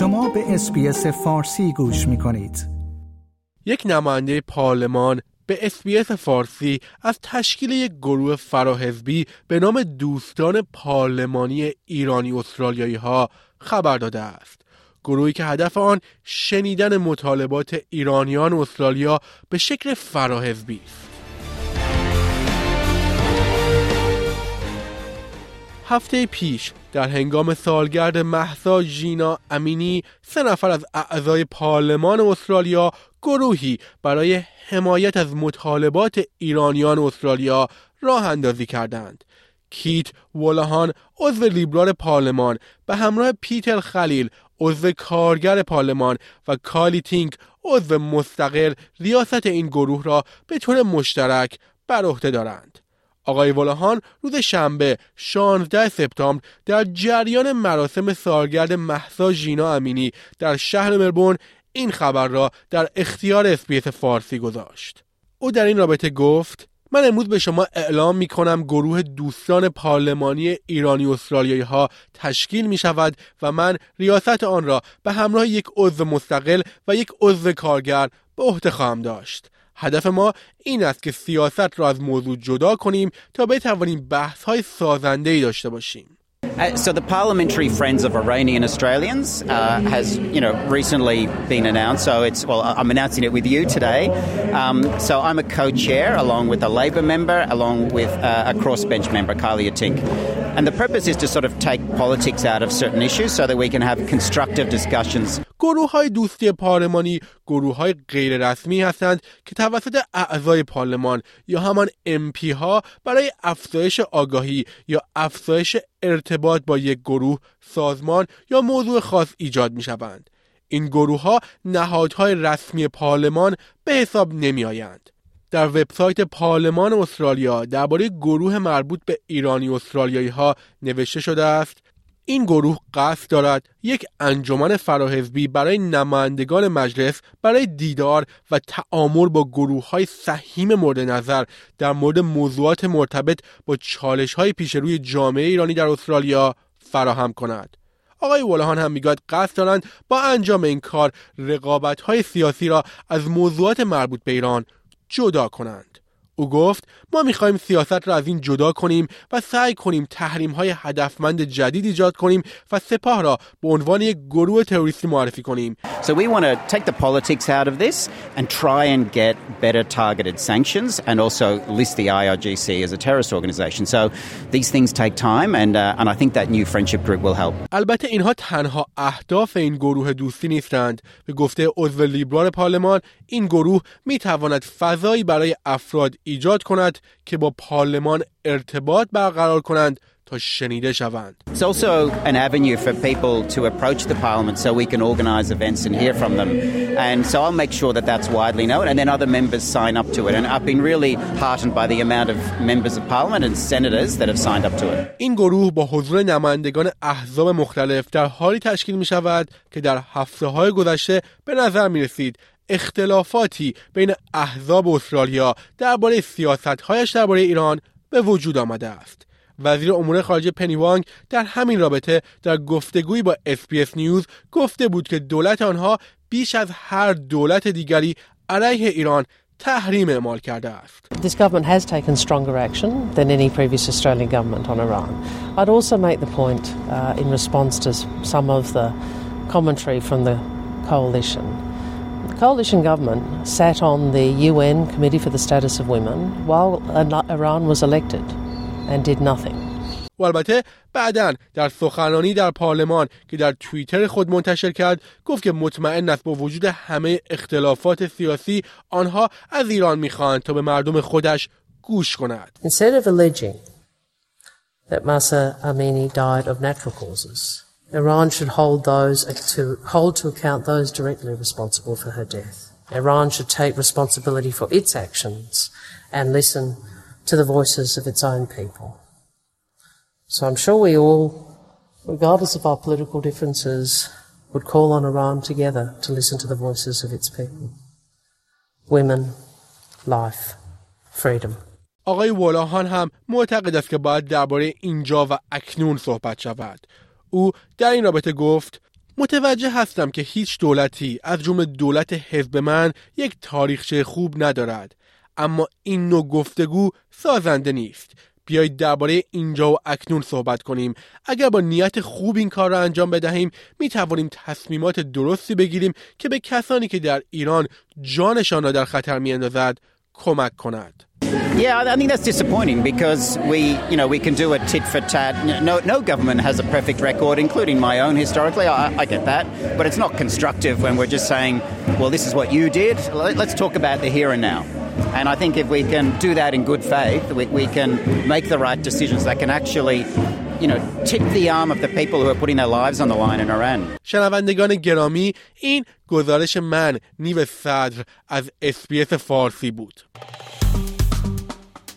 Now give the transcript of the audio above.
شما به SBS فارسی گوش می کنید. یک نماینده پارلمان به SBS فارسی از تشکیل یک گروه فراحزبی به نام دوستان پارلمانی ایرانی استرالیایی ها خبر داده است. گروهی که هدف آن شنیدن مطالبات ایرانیان استرالیا به شکل فراحزبی است. هفته پیش در هنگام سالگرد محسا ژینا امینی سه نفر از اعضای پارلمان استرالیا گروهی برای حمایت از مطالبات ایرانیان استرالیا راه اندازی کردند. کیت ولاهان عضو لیبرال پارلمان به همراه پیتر خلیل عضو کارگر پارلمان و کالی تینک عضو مستقل ریاست این گروه را به طور مشترک بر عهده دارند. آقای ولاهان روز شنبه 16 سپتامبر در جریان مراسم سالگرد محسا ژینا امینی در شهر مربون این خبر را در اختیار اسپیس فارسی گذاشت. او در این رابطه گفت من امروز به شما اعلام می کنم گروه دوستان پارلمانی ایرانی استرالیایی ها تشکیل می شود و من ریاست آن را به همراه یک عضو مستقل و یک عضو کارگر به عهده خواهم داشت. هدف ما این است که سیاست را از موضوع جدا کنیم تا بتوانیم بحث های سازنده ای داشته باشیم. Uh, so the Parliamentary Friends of Iranian Australians uh, has, you know, recently been announced. So it's well, I'm announcing it with you today. Um, so I'm a co-chair along with a Labor member, along with uh, a crossbench member, Kalia Tink. And the purpose is to sort of take politics out of certain issues so that we can have constructive discussions. گروه های دوستی پارلمانی گروه های غیر رسمی هستند که توسط اعضای پارلمان یا همان MP ها برای افزایش آگاهی یا افزایش ارتباط با یک گروه سازمان یا موضوع خاص ایجاد می شوند. این گروه ها نهادهای رسمی پارلمان به حساب نمی آیند. در وبسایت پارلمان استرالیا درباره گروه مربوط به ایرانی استرالیایی ها نوشته شده است این گروه قصد دارد یک انجمن فراحزبی برای نمایندگان مجلس برای دیدار و تعامل با گروه های سحیم مورد نظر در مورد موضوعات مرتبط با چالش های پیش روی جامعه ایرانی در استرالیا فراهم کند. آقای ولهان هم می‌گوید قصد دارند با انجام این کار رقابت های سیاسی را از موضوعات مربوط به ایران جدا کنند. او گفت ما می‌خواهیم سیاست را از این جدا کنیم و سعی کنیم تحریم های هدفمند جدید ایجاد کنیم و سپاه را به عنوان یک گروه تروریستی معرفی کنیم. So we want to take the politics out of this and try and get better targeted sanctions and also list the IRGC as a terrorist organization. So these things take time and uh, and I think that new friendship group will help. البته اینها تنها اهداف این گروه دوستی نیستند. به گفته عضو لیبرال پارلمان این گروه می تواند فضایی برای افراد ایجاد کند که با پارلمان ارتباط برقرار کنند تا شنیده شوند. It's also an avenue for people to approach the parliament so we can organise events and hear from them. And so I'll make sure that that's widely known and then other members sign up to it. And I've been really heartened by the amount of members of parliament and senators that have signed up to it. این گروه با حضور نمایندگان احزاب مختلف در حالی تشکیل می شود که در هفته های گذشته به نظر می رسید اختلافاتی بین احزاب استرالیا درباره سیاستهایش درباره ایران به وجود آمده است. وزیر امور خارجه پنی وانگ در همین رابطه در گفتگویی با اسپیس نیوز گفته بود که دولت آنها بیش از هر دولت دیگری علیه ایران تحریم اعمال کرده است. This government has taken stronger action than any previous Australian government on Iran. I'd also make the point uh, in response to some of the commentary from the coalition. The coalition government sat on the UN Committee for the Status of Women while Iran was elected and did nothing. و البته بعدا در سخنرانی در پارلمان که در توییتر خود منتشر کرد گفت که مطمئن است با وجود همه اختلافات سیاسی آنها از ایران می‌خواهند تا به مردم خودش گوش کند. Instead of alleging that Masa Amini died of natural causes, Iran should hold those to hold to account those directly responsible for her death. Iran should take responsibility for its actions and listen to the voices of its own people. So I'm sure we all, regardless of our political differences, would call on Iran together to listen to the voices of its people. Women, life, freedom. آقای ولاهان هم معتقد است که باید درباره اینجا و اکنون صحبت شود. او در این رابطه گفت متوجه هستم که هیچ دولتی از جمله دولت حزب من یک تاریخچه خوب ندارد اما این نوع گفتگو سازنده نیست. بیایید درباره اینجا و اکنون صحبت کنیم. اگر با نیت خوب این کار را انجام بدهیم می توانیم تصمیمات درستی بگیریم که به کسانی که در ایران جانشان را در خطر می اندازد کمک کند. Yeah, I think that's disappointing because we, you know, we can do a tit for tat. No, no government has a perfect record, including my own historically. I, I get that, but it's not constructive when we're just saying, "Well, this is what you did." Let's talk about the here and now. And I think if we can do that in good faith, we, we can make the right decisions that can actually you know, tip the arm of the people who are putting their lives on the line in Iran. شنوندگان گرامی این گزارش من نیو صدر از اسپیس فارسی بود.